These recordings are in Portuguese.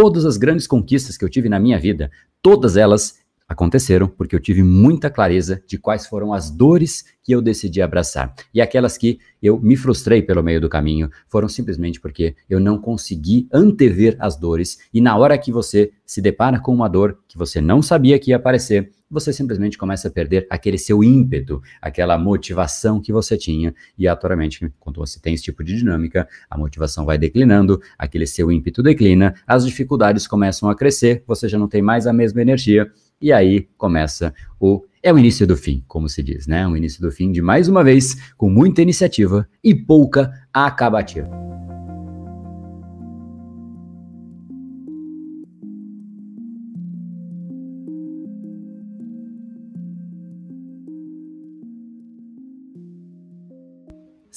todas as grandes conquistas que eu tive na minha vida, todas elas aconteceram porque eu tive muita clareza de quais foram as dores que eu decidi abraçar. E aquelas que eu me frustrei pelo meio do caminho foram simplesmente porque eu não consegui antever as dores. E na hora que você se depara com uma dor que você não sabia que ia aparecer, você simplesmente começa a perder aquele seu ímpeto, aquela motivação que você tinha. E atualmente, quando você tem esse tipo de dinâmica, a motivação vai declinando, aquele seu ímpeto declina, as dificuldades começam a crescer, você já não tem mais a mesma energia e aí começa o. É o início do fim, como se diz, né? O início do fim de mais uma vez, com muita iniciativa e pouca acabativa.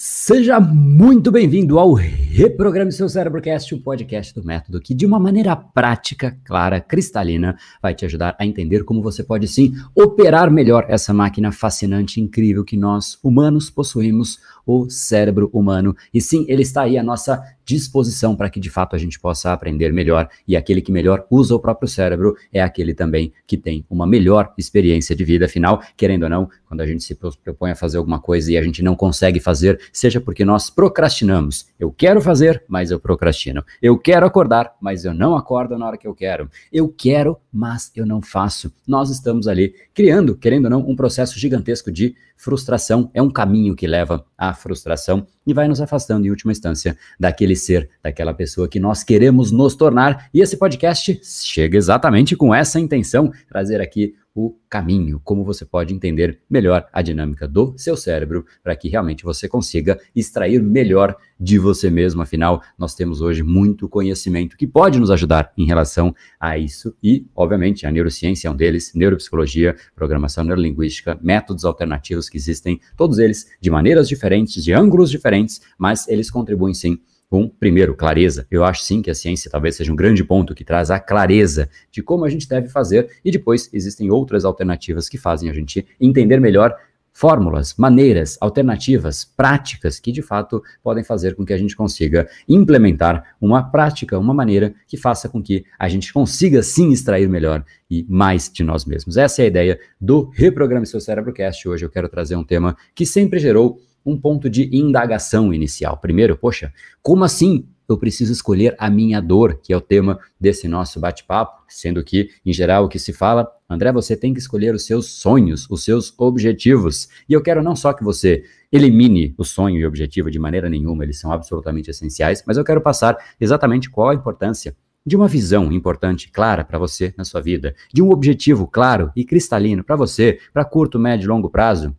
Seja muito bem-vindo ao Reprograme Seu Cérebrocast, o podcast do método que, de uma maneira prática, clara, cristalina, vai te ajudar a entender como você pode sim operar melhor essa máquina fascinante, incrível que nós, humanos, possuímos, o cérebro humano. E sim, ele está aí à nossa disposição para que de fato a gente possa aprender melhor. E aquele que melhor usa o próprio cérebro é aquele também que tem uma melhor experiência de vida. Afinal, querendo ou não, quando a gente se propõe a fazer alguma coisa e a gente não consegue fazer, seja porque nós procrastinamos. Eu quero fazer, mas eu procrastino. Eu quero acordar, mas eu não acordo na hora que eu quero. Eu quero, mas eu não faço. Nós estamos ali criando, querendo ou não, um processo gigantesco de frustração. É um caminho que leva à frustração e vai nos afastando, em última instância, daquele ser, daquela pessoa que nós queremos nos tornar. E esse podcast chega exatamente com essa intenção, trazer aqui o caminho, como você pode entender melhor a dinâmica do seu cérebro, para que realmente você consiga extrair melhor de você mesmo. Afinal, nós temos hoje muito conhecimento que pode nos ajudar em relação a isso, e, obviamente, a neurociência é um deles, neuropsicologia, programação neurolinguística, métodos alternativos que existem, todos eles de maneiras diferentes, de ângulos diferentes, mas eles contribuem sim com, primeiro, clareza. Eu acho sim que a ciência talvez seja um grande ponto que traz a clareza de como a gente deve fazer, e depois existem outras alternativas que fazem a gente entender melhor fórmulas, maneiras, alternativas, práticas que de fato podem fazer com que a gente consiga implementar uma prática, uma maneira que faça com que a gente consiga sim extrair melhor e mais de nós mesmos. Essa é a ideia do Reprograme Seu Cérebrocast. Hoje eu quero trazer um tema que sempre gerou um ponto de indagação inicial. Primeiro, poxa, como assim eu preciso escolher a minha dor, que é o tema desse nosso bate-papo, sendo que, em geral, o que se fala, André, você tem que escolher os seus sonhos, os seus objetivos. E eu quero não só que você elimine o sonho e o objetivo de maneira nenhuma, eles são absolutamente essenciais, mas eu quero passar exatamente qual a importância de uma visão importante, clara para você na sua vida, de um objetivo claro e cristalino para você, para curto, médio e longo prazo,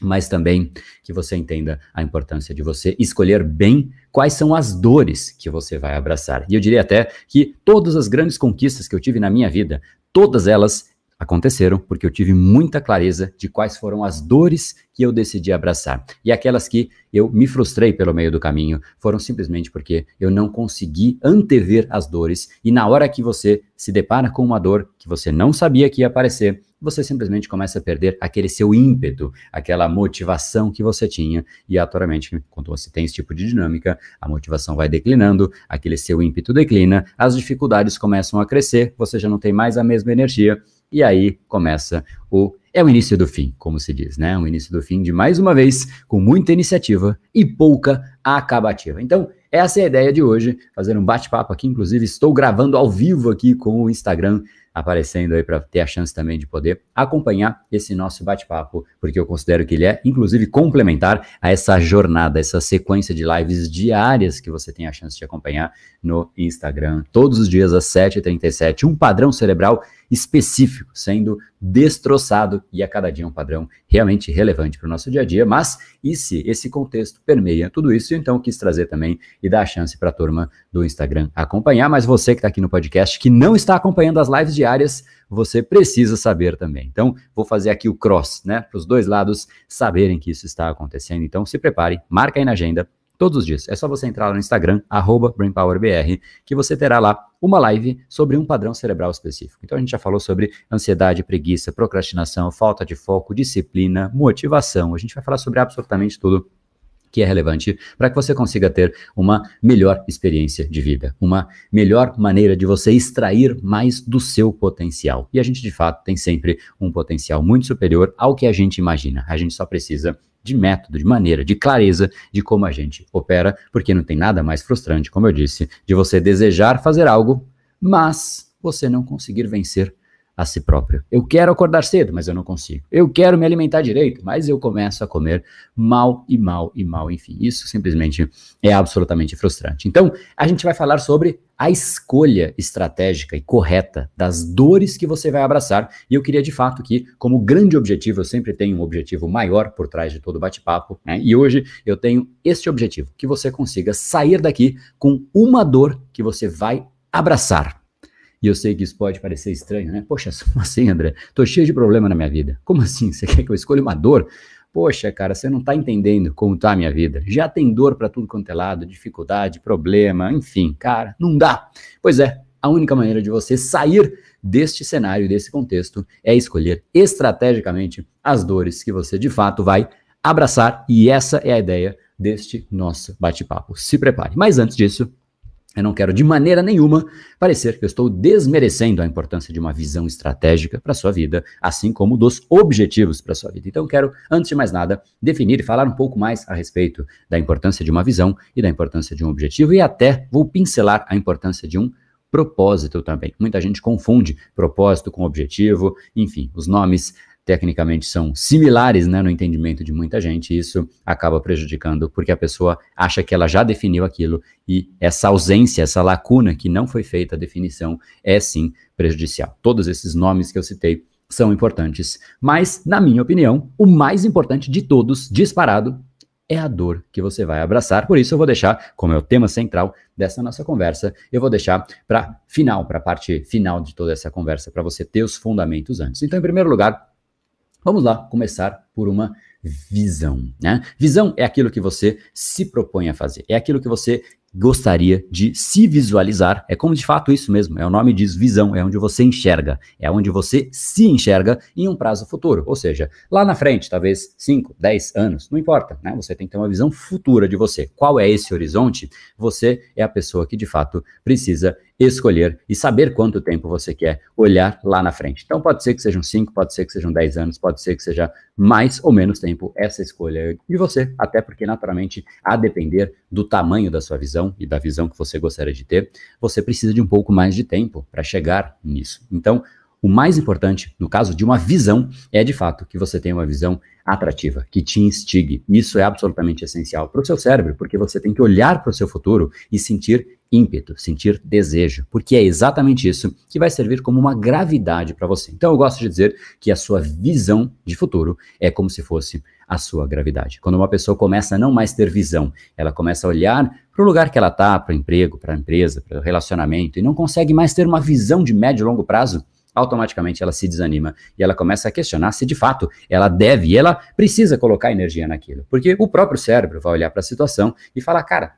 mas também que você entenda a importância de você escolher bem quais são as dores que você vai abraçar. E eu diria até que todas as grandes conquistas que eu tive na minha vida, todas elas aconteceram porque eu tive muita clareza de quais foram as dores que eu decidi abraçar. E aquelas que eu me frustrei pelo meio do caminho foram simplesmente porque eu não consegui antever as dores. E na hora que você se depara com uma dor que você não sabia que ia aparecer, você simplesmente começa a perder aquele seu ímpeto, aquela motivação que você tinha. E atualmente, quando você tem esse tipo de dinâmica, a motivação vai declinando, aquele seu ímpeto declina, as dificuldades começam a crescer, você já não tem mais a mesma energia. E aí começa o é o início do fim, como se diz, né? O início do fim de mais uma vez, com muita iniciativa e pouca acabativa. Então, essa é a ideia de hoje, fazer um bate-papo aqui, inclusive estou gravando ao vivo aqui com o Instagram aparecendo aí para ter a chance também de poder acompanhar esse nosso bate-papo, porque eu considero que ele é, inclusive, complementar a essa jornada, essa sequência de lives diárias que você tem a chance de acompanhar no Instagram, todos os dias às 7h37, um padrão cerebral específico sendo destroçado e a cada dia um padrão realmente relevante para o nosso dia a dia. Mas e se esse contexto permeia tudo isso? Então, quis trazer também e dar a chance para a turma do Instagram acompanhar. Mas você que está aqui no podcast, que não está acompanhando as lives diárias, você precisa saber também. Então, vou fazer aqui o cross, né? Para os dois lados saberem que isso está acontecendo. Então, se prepare, marca aí na agenda todos os dias. É só você entrar lá no Instagram, BrainPowerBR, que você terá lá uma live sobre um padrão cerebral específico. Então a gente já falou sobre ansiedade, preguiça, procrastinação, falta de foco, disciplina, motivação. A gente vai falar sobre absolutamente tudo que é relevante para que você consiga ter uma melhor experiência de vida, uma melhor maneira de você extrair mais do seu potencial. E a gente de fato tem sempre um potencial muito superior ao que a gente imagina. A gente só precisa de método, de maneira, de clareza de como a gente opera, porque não tem nada mais frustrante, como eu disse, de você desejar fazer algo, mas você não conseguir vencer a si próprio. Eu quero acordar cedo, mas eu não consigo. Eu quero me alimentar direito, mas eu começo a comer mal e mal e mal. Enfim, isso simplesmente é absolutamente frustrante. Então, a gente vai falar sobre a escolha estratégica e correta das dores que você vai abraçar. E eu queria de fato que, como grande objetivo, eu sempre tenho um objetivo maior por trás de todo bate-papo, né? E hoje eu tenho este objetivo: que você consiga sair daqui com uma dor que você vai abraçar. E eu sei que isso pode parecer estranho, né? Poxa, como assim, André? Tô cheio de problema na minha vida. Como assim? Você quer que eu escolha uma dor? Poxa, cara, você não tá entendendo como tá a minha vida. Já tem dor para tudo quanto é lado, dificuldade, problema, enfim, cara, não dá. Pois é, a única maneira de você sair deste cenário, desse contexto, é escolher estrategicamente as dores que você de fato vai abraçar, e essa é a ideia deste nosso bate-papo. Se prepare. Mas antes disso, eu não quero de maneira nenhuma parecer que eu estou desmerecendo a importância de uma visão estratégica para a sua vida, assim como dos objetivos para a sua vida. Então, eu quero, antes de mais nada, definir e falar um pouco mais a respeito da importância de uma visão e da importância de um objetivo, e até vou pincelar a importância de um propósito também. Muita gente confunde propósito com objetivo, enfim, os nomes tecnicamente são similares né, no entendimento de muita gente, isso acaba prejudicando, porque a pessoa acha que ela já definiu aquilo, e essa ausência, essa lacuna que não foi feita a definição, é sim prejudicial. Todos esses nomes que eu citei são importantes, mas, na minha opinião, o mais importante de todos, disparado, é a dor que você vai abraçar. Por isso eu vou deixar, como é o tema central dessa nossa conversa, eu vou deixar para final, para a parte final de toda essa conversa, para você ter os fundamentos antes. Então, em primeiro lugar, Vamos lá começar por uma visão, né? Visão é aquilo que você se propõe a fazer, é aquilo que você gostaria de se visualizar. É como de fato isso mesmo, é o nome diz visão, é onde você enxerga, é onde você se enxerga em um prazo futuro, ou seja, lá na frente, talvez 5, 10 anos, não importa, né? Você tem que ter uma visão futura de você. Qual é esse horizonte? Você é a pessoa que de fato precisa escolher e saber quanto tempo você quer olhar lá na frente. Então pode ser que sejam 5, pode ser que sejam 10 anos, pode ser que seja mais ou menos tempo essa escolha de você, até porque naturalmente a depender do tamanho da sua visão e da visão que você gostaria de ter, você precisa de um pouco mais de tempo para chegar nisso. Então, o mais importante, no caso de uma visão, é de fato que você tenha uma visão atrativa, que te instigue. Isso é absolutamente essencial para o seu cérebro, porque você tem que olhar para o seu futuro e sentir ímpeto, sentir desejo, porque é exatamente isso que vai servir como uma gravidade para você. Então eu gosto de dizer que a sua visão de futuro é como se fosse a sua gravidade. Quando uma pessoa começa a não mais ter visão, ela começa a olhar para o lugar que ela está, para o emprego, para a empresa, para o relacionamento, e não consegue mais ter uma visão de médio e longo prazo, automaticamente ela se desanima e ela começa a questionar se de fato ela deve e ela precisa colocar energia naquilo. Porque o próprio cérebro vai olhar para a situação e falar, cara,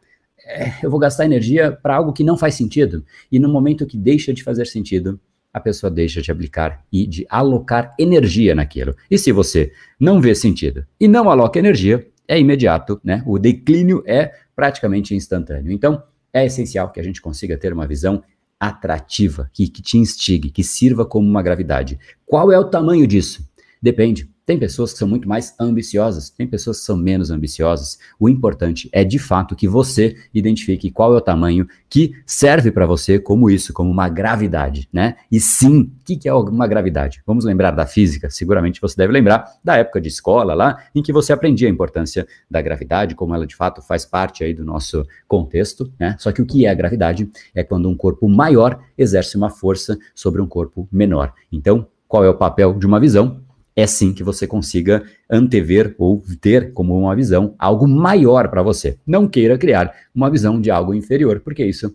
é, eu vou gastar energia para algo que não faz sentido. E no momento que deixa de fazer sentido, a pessoa deixa de aplicar e de alocar energia naquilo. E se você não vê sentido e não aloca energia, é imediato, né? O declínio é praticamente instantâneo. Então, é essencial que a gente consiga ter uma visão atrativa, que, que te instigue, que sirva como uma gravidade. Qual é o tamanho disso? Depende. Tem pessoas que são muito mais ambiciosas, tem pessoas que são menos ambiciosas. O importante é de fato que você identifique qual é o tamanho que serve para você como isso, como uma gravidade, né? E sim, o que, é uma gravidade? Vamos lembrar da física, seguramente você deve lembrar da época de escola lá, em que você aprendia a importância da gravidade, como ela de fato faz parte aí do nosso contexto, né? Só que o que é a gravidade? É quando um corpo maior exerce uma força sobre um corpo menor. Então, qual é o papel de uma visão? É sim que você consiga antever ou ter como uma visão algo maior para você. Não queira criar uma visão de algo inferior, porque isso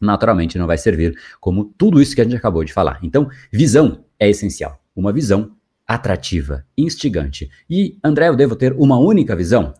naturalmente não vai servir como tudo isso que a gente acabou de falar. Então, visão é essencial. Uma visão atrativa, instigante. E, André, eu devo ter uma única visão?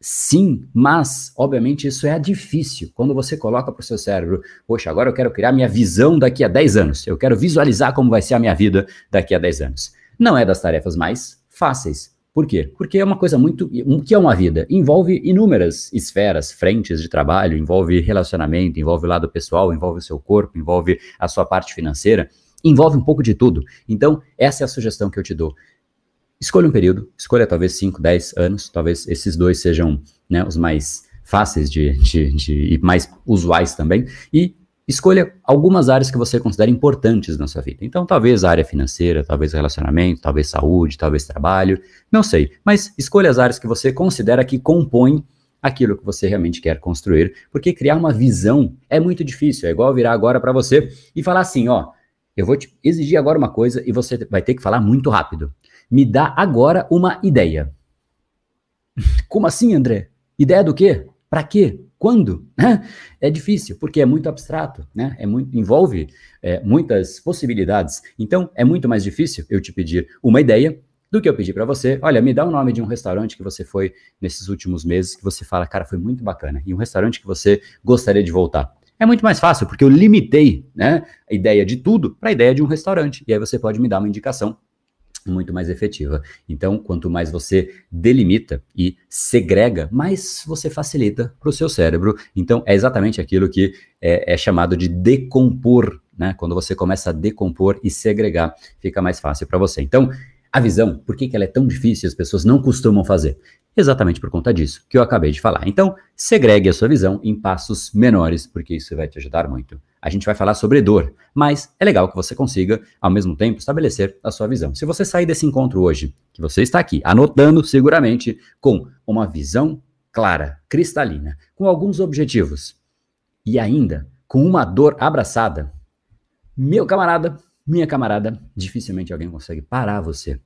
Sim, mas, obviamente, isso é difícil. Quando você coloca para o seu cérebro, poxa, agora eu quero criar minha visão daqui a 10 anos. Eu quero visualizar como vai ser a minha vida daqui a 10 anos. Não é das tarefas mais fáceis. Por quê? Porque é uma coisa muito. O que é uma vida? Envolve inúmeras esferas, frentes de trabalho, envolve relacionamento, envolve o lado pessoal, envolve o seu corpo, envolve a sua parte financeira, envolve um pouco de tudo. Então, essa é a sugestão que eu te dou. Escolha um período, escolha talvez 5, 10 anos, talvez esses dois sejam né, os mais fáceis de, de, de, e mais usuais também, e Escolha algumas áreas que você considera importantes na sua vida. Então, talvez área financeira, talvez relacionamento, talvez saúde, talvez trabalho, não sei. Mas escolha as áreas que você considera que compõem aquilo que você realmente quer construir, porque criar uma visão é muito difícil. É igual virar agora para você e falar assim: ó, eu vou te exigir agora uma coisa e você vai ter que falar muito rápido. Me dá agora uma ideia. Como assim, André? Ideia do quê? Para quê? Quando? Né? É difícil, porque é muito abstrato, né? É muito, envolve é, muitas possibilidades. Então, é muito mais difícil eu te pedir uma ideia do que eu pedir para você. Olha, me dá o nome de um restaurante que você foi nesses últimos meses, que você fala, cara, foi muito bacana, e um restaurante que você gostaria de voltar. É muito mais fácil, porque eu limitei né, a ideia de tudo para a ideia de um restaurante. E aí você pode me dar uma indicação muito mais efetiva. Então, quanto mais você delimita e segrega, mais você facilita para o seu cérebro. Então, é exatamente aquilo que é, é chamado de decompor. Né? Quando você começa a decompor e segregar, fica mais fácil para você. Então, a visão, por que, que ela é tão difícil e as pessoas não costumam fazer? Exatamente por conta disso que eu acabei de falar. Então, segregue a sua visão em passos menores, porque isso vai te ajudar muito. A gente vai falar sobre dor, mas é legal que você consiga, ao mesmo tempo, estabelecer a sua visão. Se você sair desse encontro hoje, que você está aqui anotando seguramente com uma visão clara, cristalina, com alguns objetivos e ainda com uma dor abraçada, meu camarada, minha camarada, dificilmente alguém consegue parar você,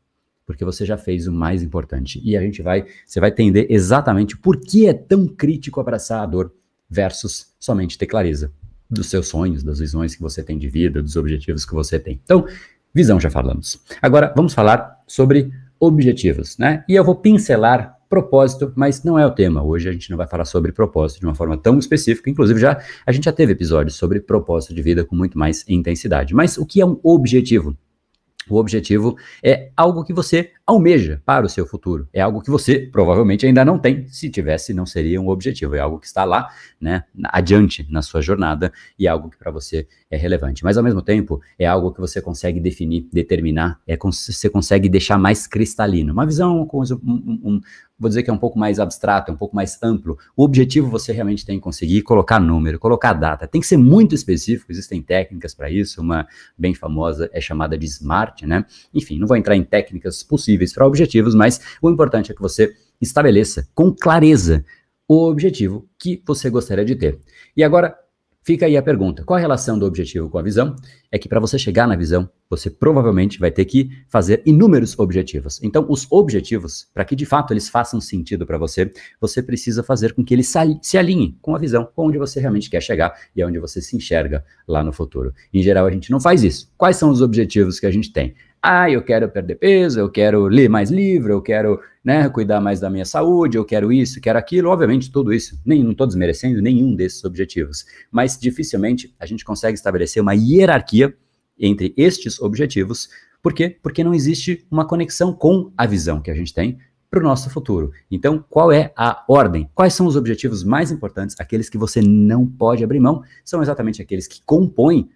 porque você já fez o mais importante. E a gente vai, você vai entender exatamente por que é tão crítico abraçar a dor versus somente ter clareza dos seus sonhos, das visões que você tem de vida, dos objetivos que você tem. Então, visão já falamos. Agora vamos falar sobre objetivos, né? E eu vou pincelar propósito, mas não é o tema. Hoje a gente não vai falar sobre propósito de uma forma tão específica. Inclusive, já a gente já teve episódios sobre propósito de vida com muito mais intensidade. Mas o que é um objetivo? O objetivo é algo que você almeja para o seu futuro. É algo que você provavelmente ainda não tem. Se tivesse, não seria um objetivo. É algo que está lá, né, adiante na sua jornada e é algo que para você é relevante. Mas ao mesmo tempo, é algo que você consegue definir, determinar, é você consegue deixar mais cristalino. Uma visão, um, um, vou dizer que é um pouco mais abstrato, é um pouco mais amplo. O objetivo você realmente tem que conseguir colocar número, colocar data. Tem que ser muito específico, existem técnicas para isso, uma bem famosa é chamada de SMART, né? Enfim, não vou entrar em técnicas possíveis para objetivos, mas o importante é que você estabeleça com clareza o objetivo que você gostaria de ter. E agora, Fica aí a pergunta: qual a relação do objetivo com a visão? É que para você chegar na visão, você provavelmente vai ter que fazer inúmeros objetivos. Então, os objetivos, para que de fato eles façam sentido para você, você precisa fazer com que eles se alinhem com a visão, com onde você realmente quer chegar e aonde você se enxerga lá no futuro. Em geral, a gente não faz isso. Quais são os objetivos que a gente tem? Ah, eu quero perder peso, eu quero ler mais livro, eu quero né, cuidar mais da minha saúde, eu quero isso, quero aquilo. Obviamente, tudo isso, nem, não estou desmerecendo nenhum desses objetivos, mas dificilmente a gente consegue estabelecer uma hierarquia entre estes objetivos. Por quê? Porque não existe uma conexão com a visão que a gente tem para o nosso futuro. Então, qual é a ordem? Quais são os objetivos mais importantes? Aqueles que você não pode abrir mão são exatamente aqueles que compõem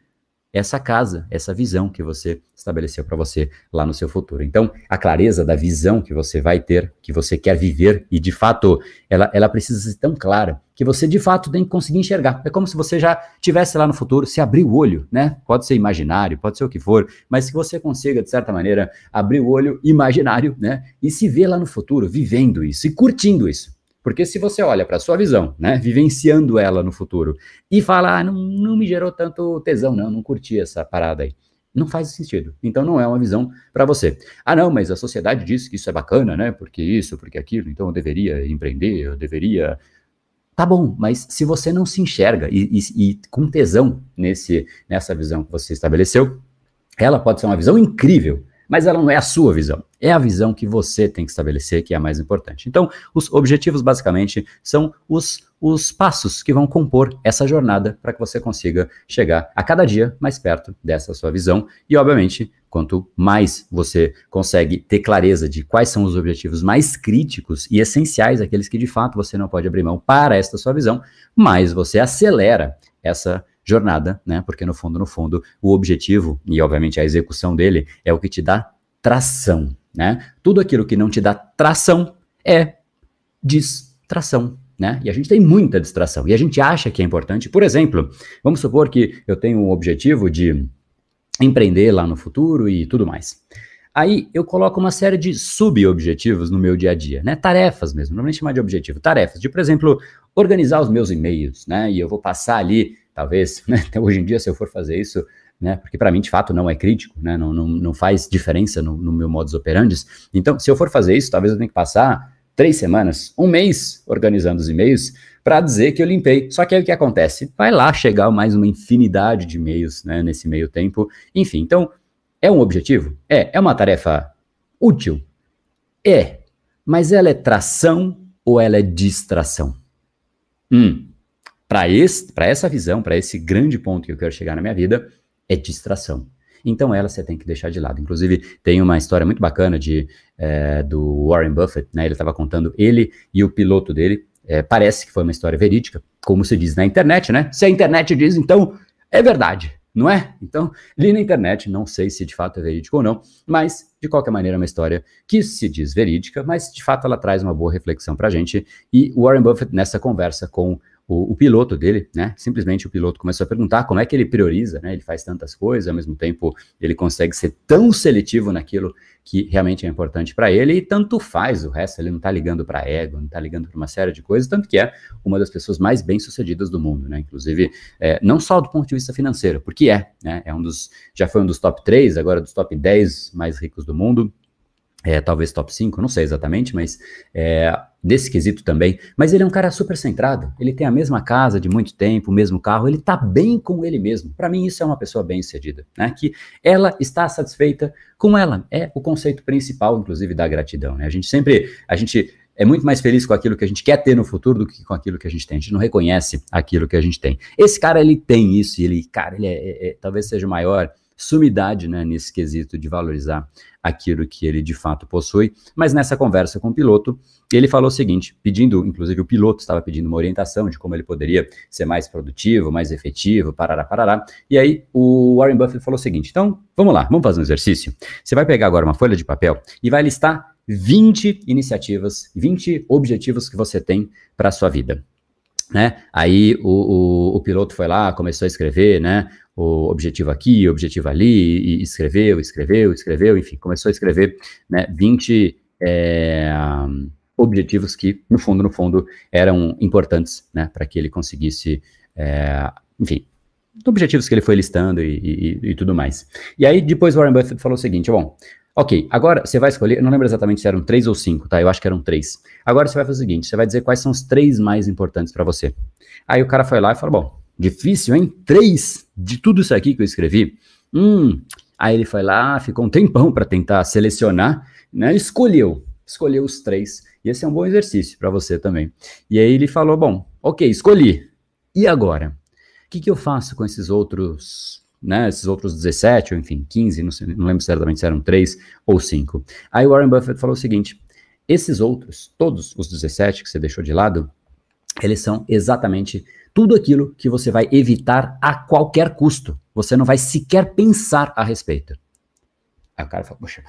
essa casa, essa visão que você estabeleceu para você lá no seu futuro. Então, a clareza da visão que você vai ter, que você quer viver, e de fato, ela, ela precisa ser tão clara que você de fato tem que conseguir enxergar. É como se você já tivesse lá no futuro, se abrir o olho, né? Pode ser imaginário, pode ser o que for, mas que você consiga, de certa maneira, abrir o olho imaginário, né? E se ver lá no futuro, vivendo isso e curtindo isso. Porque se você olha para a sua visão, né, vivenciando ela no futuro, e fala, ah, não, não me gerou tanto tesão, não, não curti essa parada aí. Não faz sentido. Então não é uma visão para você. Ah, não, mas a sociedade diz que isso é bacana, né? Porque isso, porque aquilo, então eu deveria empreender, eu deveria. Tá bom, mas se você não se enxerga e, e, e com tesão nesse, nessa visão que você estabeleceu, ela pode ser uma visão incrível, mas ela não é a sua visão. É a visão que você tem que estabelecer que é a mais importante. Então, os objetivos basicamente são os os passos que vão compor essa jornada para que você consiga chegar a cada dia mais perto dessa sua visão. E, obviamente, quanto mais você consegue ter clareza de quais são os objetivos mais críticos e essenciais, aqueles que de fato você não pode abrir mão para esta sua visão, mais você acelera essa jornada, né? Porque no fundo, no fundo, o objetivo e obviamente a execução dele é o que te dá tração, né? Tudo aquilo que não te dá tração é distração, né? E a gente tem muita distração e a gente acha que é importante. Por exemplo, vamos supor que eu tenho um objetivo de empreender lá no futuro e tudo mais. Aí eu coloco uma série de sub-objetivos no meu dia a dia, né? Tarefas mesmo, não vou nem chamar de objetivo, tarefas, de, por exemplo, organizar os meus e-mails, né? E eu vou passar ali, talvez, né? Até hoje em dia, se eu for fazer isso, né? Porque para mim, de fato, não é crítico, né? Não, não, não faz diferença no, no meu modus operandi. Então, se eu for fazer isso, talvez eu tenha que passar três semanas, um mês organizando os e-mails para dizer que eu limpei. Só que aí o que acontece? Vai lá chegar mais uma infinidade de e-mails né, nesse meio tempo. Enfim, então, é um objetivo? É. É uma tarefa útil? É. Mas ela é tração ou ela é distração? Hum, para essa visão, para esse grande ponto que eu quero chegar na minha vida, é distração. Então ela você tem que deixar de lado. Inclusive, tem uma história muito bacana de, é, do Warren Buffett, né? Ele estava contando ele e o piloto dele. É, parece que foi uma história verídica, como se diz na internet, né? Se a internet diz, então é verdade, não é? Então, li na internet, não sei se de fato é verídico ou não, mas de qualquer maneira é uma história que se diz verídica, mas de fato ela traz uma boa reflexão para a gente. E Warren Buffett, nessa conversa com o, o, piloto dele, né? Simplesmente o piloto começou a perguntar como é que ele prioriza, né? Ele faz tantas coisas, ao mesmo tempo ele consegue ser tão seletivo naquilo que realmente é importante para ele e tanto faz o resto, ele não está ligando para ego, não está ligando para uma série de coisas, tanto que é uma das pessoas mais bem-sucedidas do mundo, né? Inclusive, é, não só do ponto de vista financeiro, porque é, né? É um dos, já foi um dos top 3, agora dos top 10 mais ricos do mundo, é, talvez top 5, não sei exatamente, mas é, desse quesito também. Mas ele é um cara super centrado, ele tem a mesma casa de muito tempo, o mesmo carro, ele tá bem com ele mesmo. Para mim, isso é uma pessoa bem sucedida, né? Que ela está satisfeita com ela. É o conceito principal, inclusive, da gratidão, né? A gente sempre, a gente é muito mais feliz com aquilo que a gente quer ter no futuro do que com aquilo que a gente tem. A gente não reconhece aquilo que a gente tem. Esse cara, ele tem isso, ele, cara, ele é, é, é talvez seja o maior sumidade né, nesse quesito de valorizar aquilo que ele de fato possui. Mas nessa conversa com o piloto, ele falou o seguinte, pedindo, inclusive o piloto estava pedindo uma orientação de como ele poderia ser mais produtivo, mais efetivo, parará, parará. E aí o Warren Buffett falou o seguinte, então vamos lá, vamos fazer um exercício. Você vai pegar agora uma folha de papel e vai listar 20 iniciativas, 20 objetivos que você tem para a sua vida. Né? Aí o, o, o, piloto foi lá, começou a escrever, né? O objetivo aqui, o objetivo ali, e escreveu, escreveu, escreveu, enfim, começou a escrever né, 20 é, objetivos que, no fundo, no fundo, eram importantes né, para que ele conseguisse, é, enfim, objetivos que ele foi listando e, e, e, tudo mais. E aí, depois, Warren Buffett falou o seguinte: bom, Ok, agora você vai escolher, eu não lembro exatamente se eram três ou cinco, tá? Eu acho que eram três. Agora você vai fazer o seguinte, você vai dizer quais são os três mais importantes para você. Aí o cara foi lá e falou, bom, difícil, hein? Três de tudo isso aqui que eu escrevi. Hum, aí ele foi lá, ficou um tempão para tentar selecionar, né? Escolheu, escolheu os três. E esse é um bom exercício para você também. E aí ele falou, bom, ok, escolhi. E agora? O que, que eu faço com esses outros né, esses outros 17, ou enfim, 15, não, sei, não lembro certamente se eram 3 ou 5. Aí Warren Buffett falou o seguinte: esses outros, todos os 17 que você deixou de lado, eles são exatamente tudo aquilo que você vai evitar a qualquer custo. Você não vai sequer pensar a respeito. Aí o cara fala, poxa,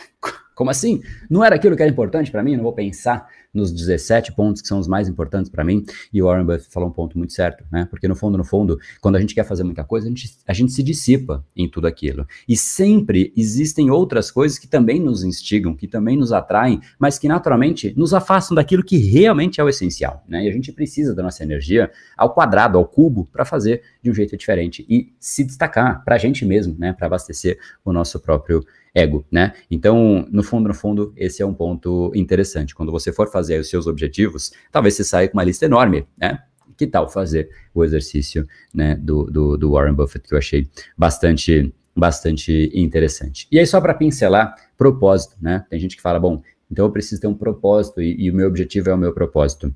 como assim? Não era aquilo que era importante para mim? Não vou pensar nos 17 pontos que são os mais importantes para mim. E o Warren Buffett falou um ponto muito certo, né? Porque no fundo, no fundo, quando a gente quer fazer muita coisa, a gente, a gente se dissipa em tudo aquilo. E sempre existem outras coisas que também nos instigam, que também nos atraem, mas que naturalmente nos afastam daquilo que realmente é o essencial, né? E a gente precisa da nossa energia ao quadrado, ao cubo, para fazer de um jeito diferente e se destacar para a gente mesmo, né? Para abastecer o nosso próprio ego, né? Então, no fundo, no fundo, esse é um ponto interessante. Quando você for fazer os seus objetivos, talvez você saia com uma lista enorme, né? Que tal fazer o exercício né, do, do, do Warren Buffett, que eu achei bastante, bastante interessante. E aí, só para pincelar, propósito, né? Tem gente que fala, bom, então eu preciso ter um propósito e, e o meu objetivo é o meu propósito.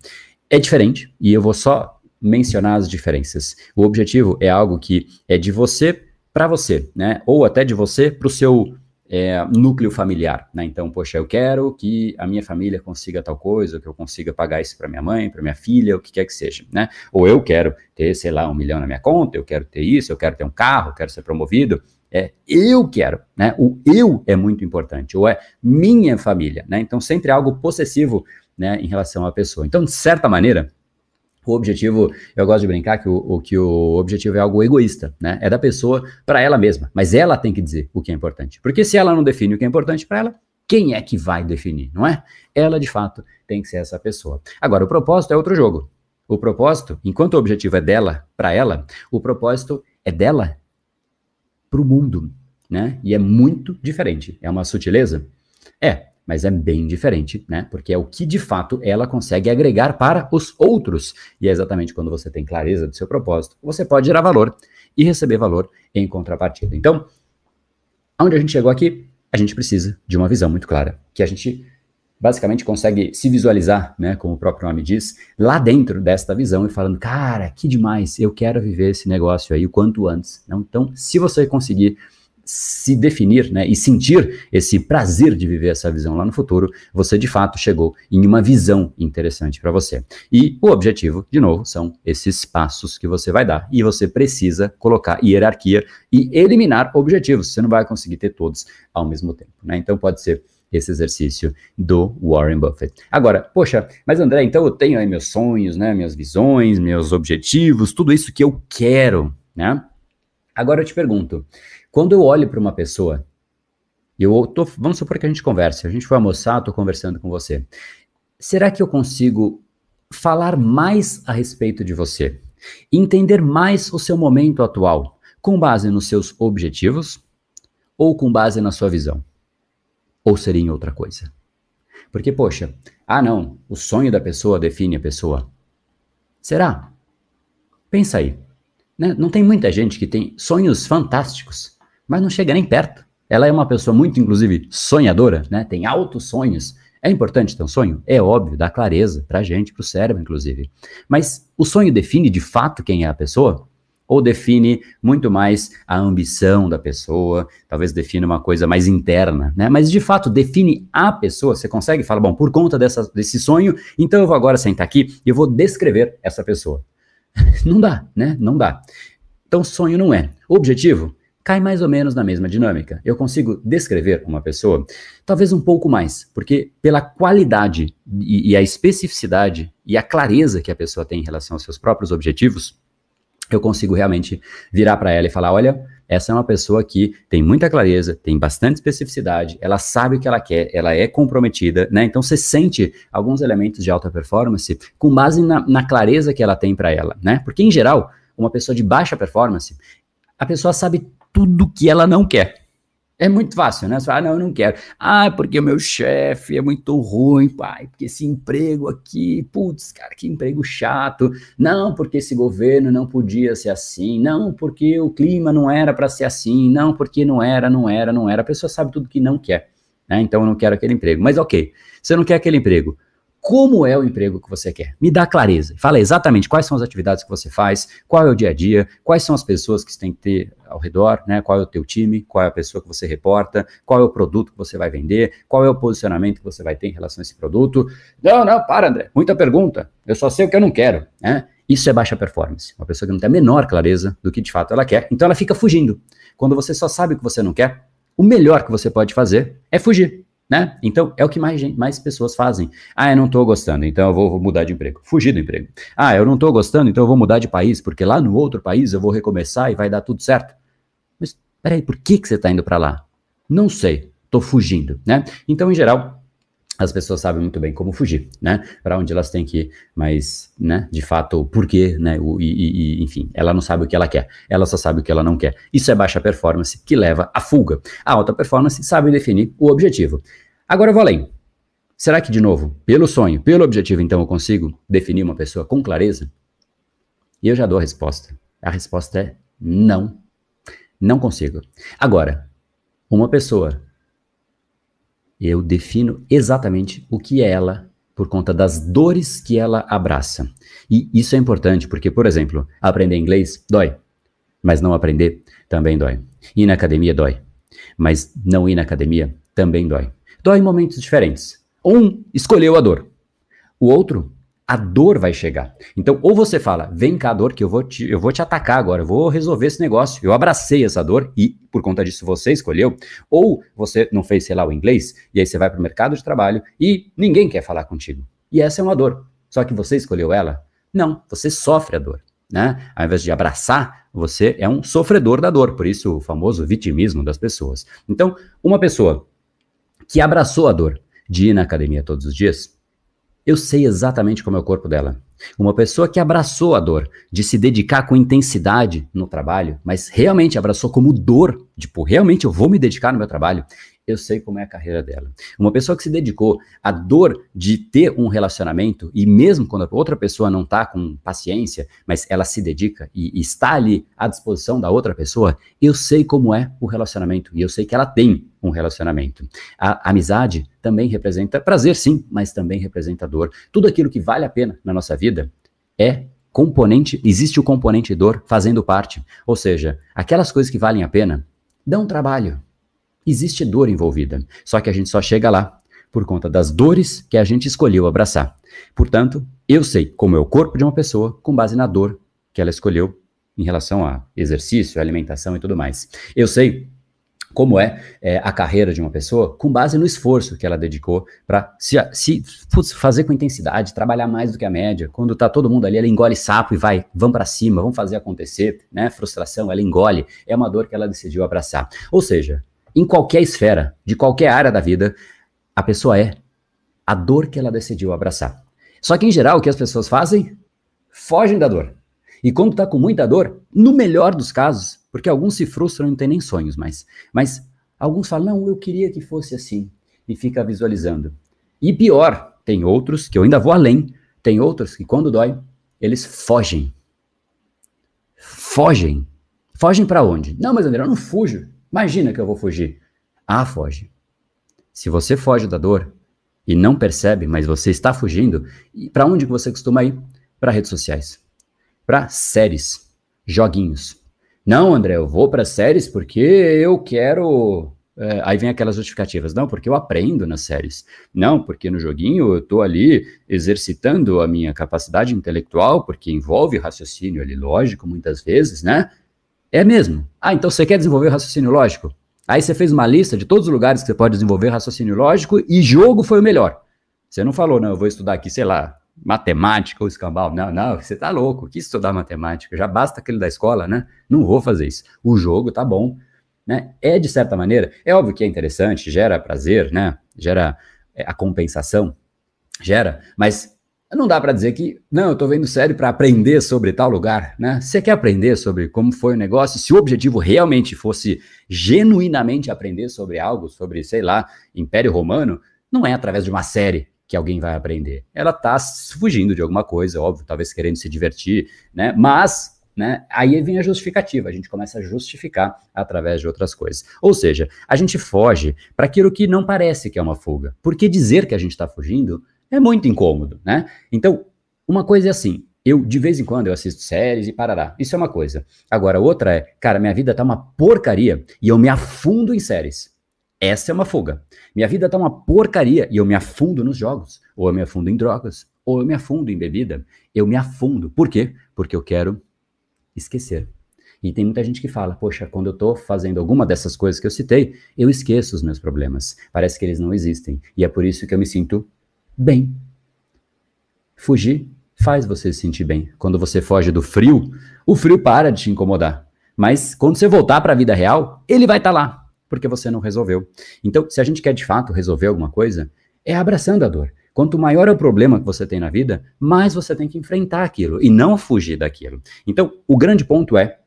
É diferente, e eu vou só mencionar as diferenças. O objetivo é algo que é de você para você, né? Ou até de você para o seu é, núcleo familiar, né? Então, poxa, eu quero que a minha família consiga tal coisa, que eu consiga pagar isso para minha mãe, para minha filha, o que quer que seja, né? Ou eu quero ter, sei lá, um milhão na minha conta, eu quero ter isso, eu quero ter um carro, eu quero ser promovido. É eu quero, né? O eu é muito importante, ou é minha família, né? Então, sempre algo possessivo, né, em relação à pessoa. Então, de certa maneira, o objetivo, eu gosto de brincar que o, o, que o objetivo é algo egoísta, né? É da pessoa para ela mesma, mas ela tem que dizer o que é importante. Porque se ela não define o que é importante para ela, quem é que vai definir, não é? Ela, de fato, tem que ser essa pessoa. Agora, o propósito é outro jogo. O propósito, enquanto o objetivo é dela para ela, o propósito é dela para o mundo, né? E é muito diferente. É uma sutileza? É, mas é bem diferente, né? Porque é o que de fato ela consegue agregar para os outros. E é exatamente quando você tem clareza do seu propósito, você pode gerar valor e receber valor em contrapartida. Então, aonde a gente chegou aqui, a gente precisa de uma visão muito clara, que a gente basicamente consegue se visualizar, né, como o próprio nome diz, lá dentro desta visão e falando, cara, que demais, eu quero viver esse negócio aí o quanto antes. Então, se você conseguir se definir né, e sentir esse prazer de viver essa visão lá no futuro, você de fato chegou em uma visão interessante para você. E o objetivo, de novo, são esses passos que você vai dar. E você precisa colocar hierarquia e eliminar objetivos. Você não vai conseguir ter todos ao mesmo tempo. Né? Então pode ser esse exercício do Warren Buffett. Agora, poxa, mas André, então eu tenho aí meus sonhos, né, minhas visões, meus objetivos, tudo isso que eu quero, né? Agora eu te pergunto, quando eu olho para uma pessoa, eu tô, vamos supor que a gente converse, a gente foi almoçar, estou conversando com você. Será que eu consigo falar mais a respeito de você? Entender mais o seu momento atual, com base nos seus objetivos ou com base na sua visão? Ou seria em outra coisa? Porque, poxa, ah não, o sonho da pessoa define a pessoa. Será? Pensa aí. Né? Não tem muita gente que tem sonhos fantásticos, mas não chega nem perto. Ela é uma pessoa muito, inclusive, sonhadora, né? Tem altos sonhos. É importante ter um sonho? É óbvio, dá clareza pra gente, pro cérebro, inclusive. Mas o sonho define de fato quem é a pessoa? Ou define muito mais a ambição da pessoa, talvez define uma coisa mais interna, né? Mas de fato define a pessoa. Você consegue falar, bom, por conta dessa, desse sonho, então eu vou agora sentar aqui e eu vou descrever essa pessoa. não dá, né? Não dá. Então sonho não é. Objetivo? cai mais ou menos na mesma dinâmica. Eu consigo descrever uma pessoa, talvez um pouco mais, porque pela qualidade e, e, a especificidade e a clareza que a pessoa tem em relação aos seus próprios objetivos, eu consigo realmente virar para ela e falar: olha, essa é uma pessoa que tem muita clareza, tem bastante especificidade, ela sabe o que ela quer, ela é comprometida, né? Então você sente alguns elementos de alta performance com base na, na clareza que ela tem para ela, né? Porque em geral, uma pessoa de baixa performance, a pessoa sabe tudo que ela não quer. É muito fácil, né? Você fala, ah, não, eu não quero. Ah, porque o meu chefe é muito ruim, pai, porque esse emprego aqui, putz, cara, que emprego chato. Não, porque esse governo não podia ser assim. Não, porque o clima não era para ser assim. Não, porque não era, não era, não era. A pessoa sabe tudo que não quer. Né? Então eu não quero aquele emprego. Mas ok, você não quer aquele emprego como é o emprego que você quer. Me dá clareza. Fala exatamente quais são as atividades que você faz, qual é o dia a dia, quais são as pessoas que você tem que ter ao redor, né? Qual é o teu time, qual é a pessoa que você reporta, qual é o produto que você vai vender, qual é o posicionamento que você vai ter em relação a esse produto. Não, não, para, André. Muita pergunta. Eu só sei o que eu não quero, né? Isso é baixa performance. Uma pessoa que não tem a menor clareza do que de fato ela quer, então ela fica fugindo. Quando você só sabe o que você não quer, o melhor que você pode fazer é fugir. Né? Então, é o que mais, mais pessoas fazem. Ah, eu não estou gostando, então eu vou, vou, mudar de emprego. Fugir do emprego. Ah, eu não estou gostando, então eu vou mudar de país, porque lá no outro país eu vou recomeçar e vai dar tudo certo. Mas, peraí, por que, que você está indo para lá? Não sei, estou fugindo, né? Então, em geral, as pessoas sabem muito bem como fugir, né? Para onde elas têm que ir, mas, né, de fato, o porquê, né? O, e, e, enfim, ela não sabe o que ela quer, ela só sabe o que ela não quer. Isso é baixa performance que leva à fuga. A alta performance sabe definir o objetivo. Agora eu vou além. Será que, de novo, pelo sonho, pelo objetivo, então eu consigo definir uma pessoa com clareza? E eu já dou a resposta. A resposta é não. Não consigo. Agora, uma pessoa eu defino exatamente o que ela por conta das dores que ela abraça. E isso é importante porque, por exemplo, aprender inglês dói, mas não aprender também dói. Ir na academia dói, mas não ir na academia também dói. Dói em momentos diferentes. Um escolheu a dor, o outro a dor vai chegar. Então, ou você fala, vem cá, dor, que eu vou te, eu vou te atacar agora, eu vou resolver esse negócio. Eu abracei essa dor e, por conta disso, você escolheu. Ou você não fez, sei lá, o inglês, e aí você vai para o mercado de trabalho e ninguém quer falar contigo. E essa é uma dor. Só que você escolheu ela? Não, você sofre a dor. Né? Ao invés de abraçar, você é um sofredor da dor, por isso o famoso vitimismo das pessoas. Então, uma pessoa que abraçou a dor de ir na academia todos os dias, eu sei exatamente como é o corpo dela. Uma pessoa que abraçou a dor, de se dedicar com intensidade no trabalho, mas realmente abraçou como dor, tipo, realmente eu vou me dedicar no meu trabalho, eu sei como é a carreira dela. Uma pessoa que se dedicou à dor de ter um relacionamento, e mesmo quando a outra pessoa não está com paciência, mas ela se dedica e, e está ali à disposição da outra pessoa, eu sei como é o relacionamento, e eu sei que ela tem um relacionamento. A amizade também representa prazer, sim, mas também representa dor. Tudo aquilo que vale a pena na nossa vida é componente, existe o componente dor fazendo parte. Ou seja, aquelas coisas que valem a pena dão trabalho, existe dor envolvida. Só que a gente só chega lá por conta das dores que a gente escolheu abraçar. Portanto, eu sei como é o corpo de uma pessoa com base na dor que ela escolheu em relação a exercício, alimentação e tudo mais. Eu sei como é, é, a carreira de uma pessoa com base no esforço que ela dedicou para se, se putz, fazer com intensidade, trabalhar mais do que a média. Quando tá todo mundo ali, ela engole sapo e vai, vamos para cima, vamos fazer acontecer, né? Frustração, ela engole, é uma dor que ela decidiu abraçar. Ou seja, em qualquer esfera, de qualquer área da vida, a pessoa é a dor que ela decidiu abraçar. Só que, em geral, o que as pessoas fazem? Fogem da dor. E quando tá com muita dor, no melhor dos casos, porque alguns se frustram e não têm nem sonhos mais, mas alguns falam, não, eu queria que fosse assim, e fica visualizando. E pior, tem outros, que eu ainda vou além, tem outros que quando dói, eles fogem. Fogem. Fogem para onde? Não, mas André, eu não fujo. Imagina que eu vou fugir. Ah, foge. Se você foge da dor e não percebe, mas você está fugindo, para onde você costuma ir? Para redes sociais, para séries, joguinhos. Não, André, eu vou para séries porque eu quero. É, aí vem aquelas justificativas. Não, porque eu aprendo nas séries. Não, porque no joguinho eu estou ali exercitando a minha capacidade intelectual, porque envolve raciocínio ali lógico muitas vezes, né? É mesmo. Ah, então você quer desenvolver raciocínio lógico? Aí você fez uma lista de todos os lugares que você pode desenvolver raciocínio lógico e jogo foi o melhor. Você não falou, não, eu vou estudar aqui, sei lá, matemática ou escambau. Não, não, você tá louco. Que estudar matemática? Já basta aquele da escola, né? Não vou fazer isso. O jogo tá bom, né? É de certa maneira, é óbvio que é interessante, gera prazer, né? Gera é, a compensação, gera, mas não dá para dizer que, não, eu estou vendo série para aprender sobre tal lugar, né? Você quer aprender sobre como foi o negócio? Se o objetivo realmente fosse genuinamente aprender sobre algo, sobre, sei lá, Império Romano, não é através de uma série que alguém vai aprender. Ela está fugindo de alguma coisa, óbvio, talvez querendo se divertir, né? Mas, né, aí vem a justificativa, a gente começa a justificar através de outras coisas. Ou seja, a gente foge para aquilo que não parece que é uma fuga. Porque dizer que a gente está fugindo é muito incômodo, né? Então, uma coisa é assim, eu de vez em quando eu assisto séries e parará. Isso é uma coisa. Agora, outra é, cara, minha vida tá uma porcaria e eu me afundo em séries. Essa é uma fuga. Minha vida tá uma porcaria e eu me afundo nos jogos, ou eu me afundo em drogas, ou eu me afundo em bebida. Eu me afundo. Por quê? Porque eu quero esquecer. E tem muita gente que fala, poxa, quando eu tô fazendo alguma dessas coisas que eu citei, eu esqueço os meus problemas. Parece que eles não existem. E é por isso que eu me sinto bem. Fugir faz você se sentir bem. Quando você foge do frio, o frio para de te incomodar. Mas quando você voltar para a vida real, ele vai estar tá lá, porque você não resolveu. Então, se a gente quer de fato resolver alguma coisa, é abraçando a dor. Quanto maior é o problema que você tem na vida, mais você tem que enfrentar aquilo e não fugir daquilo. Então, o grande ponto é: